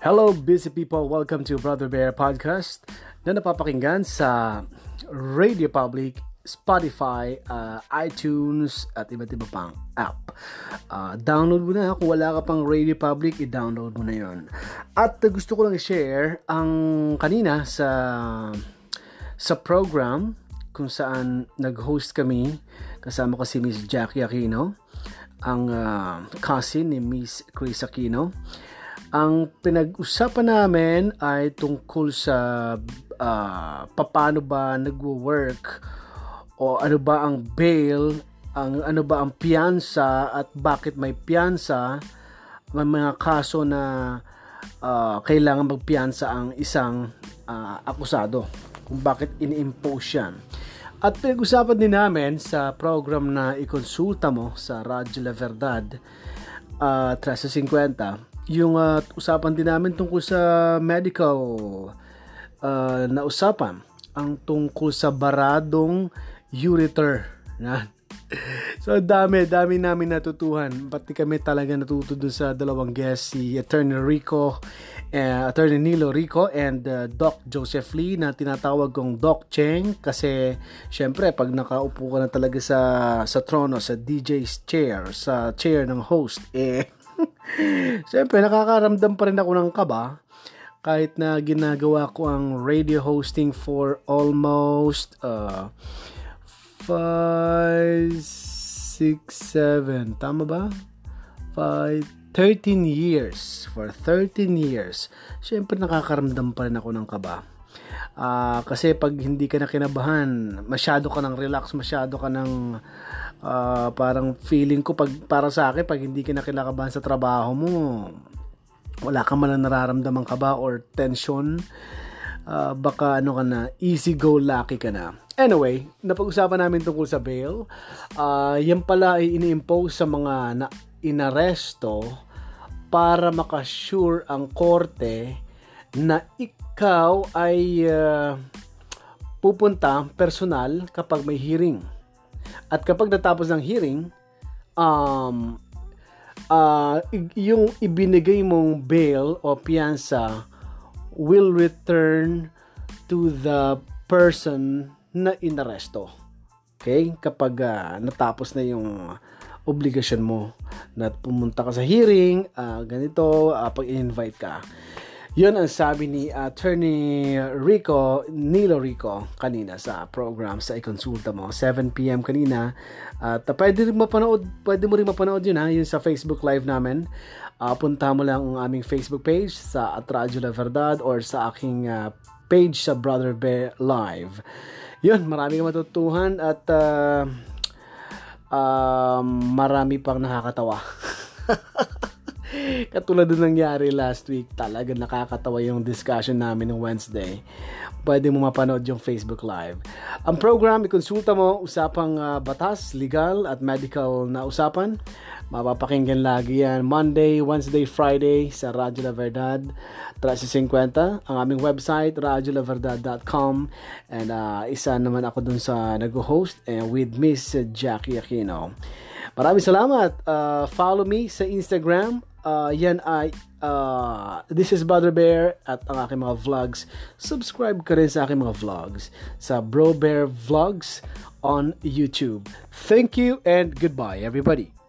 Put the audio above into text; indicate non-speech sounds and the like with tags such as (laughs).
Hello, busy people. Welcome to Brother Bear Podcast na napapakinggan sa Radio Public, Spotify, uh, iTunes, at iba't iba pang app. Uh, download mo na. Kung wala ka pang Radio Public, i-download mo na yon. At uh, gusto ko lang i-share ang kanina sa sa program kung saan nag-host kami kasama ko si Miss Jackie Aquino ang uh, cousin ni Miss Chris Aquino ang pinag-usapan namin ay tungkol sa uh, paano ba nagwo-work o ano ba ang bail, ang ano ba ang piyansa at bakit may piyansa, may mga kaso na uh, kailangan magpiyansa ang isang uh, akusado kung bakit ini-impose yan. At pinag-usapan din namin sa program na ikonsulta mo sa Radyo La Verdad uh, 1350 yung uh, usapan din namin tungkol sa medical uh, na usapan ang tungkol sa baradong ureter (laughs) na. So dami dami namin natutuhan. Pati kami talaga natuto dun sa dalawang guests si Attorney Rico uh, Attorney Nilo Rico and uh, Doc Joseph Lee na tinatawag kong Doc Cheng kasi syempre pag nakaupo ka na talaga sa sa trono sa DJ's chair sa chair ng host eh Siyempre, nakakaramdam pa rin ako ng kaba kahit na ginagawa ko ang radio hosting for almost uh, 5, 6, 7, tama ba? 5, 13 years. For 13 years. Siyempre, nakakaramdam pa rin ako ng kaba. Uh, kasi pag hindi ka na kinabahan, masyado ka nang relax, masyado ka nang uh, parang feeling ko pag para sa akin pag hindi ka na kinakabahan sa trabaho mo wala ka man nararamdaman ka ba or tension uh, baka ano ka na easy go lucky ka na. Anyway napag-usapan namin tungkol sa bail. Uh, yan pala ay ini-impose sa mga na inaresto para makasure ang korte na ikaw ay uh, pupunta personal kapag may hearing at kapag natapos ng hearing, um, uh, yung ibinigay mong bail o piyansa will return to the person na inaresto. Okay? Kapag uh, natapos na yung obligasyon mo na pumunta ka sa hearing, uh, ganito, uh, pag invite ka. Yun ang sabi ni Attorney Rico, Nilo Rico, kanina sa program sa ikonsulta mo. 7pm kanina. At uh, pwede rin mapanood, pwede mo rin mapanood yun ha, yun sa Facebook Live namin. Uh, punta mo lang ang aming Facebook page sa Atradio La Verdad or sa aking uh, page sa Brother Bear Live. Yun, marami kang matutuhan at uh, uh, marami pang nakakatawa. (laughs) Katulad ng nangyari last week, talaga nakakatawa yung discussion namin ng Wednesday. Pwede mo mapanood yung Facebook Live. Ang program, ikonsulta mo usapang uh, batas, legal at medical na usapan. Mapapakinggan lagi yan Monday, Wednesday, Friday sa Radyo La Verdad 1350. Ang aming website, radiolaverdad.com and uh, isa naman ako dun sa nag-host and with Miss Jackie Aquino. Maraming salamat. Uh, follow me sa Instagram uh, yan ay uh, this is Brother Bear at ang aking mga vlogs. Subscribe ka rin sa aking mga vlogs sa Bro Bear Vlogs on YouTube. Thank you and goodbye everybody.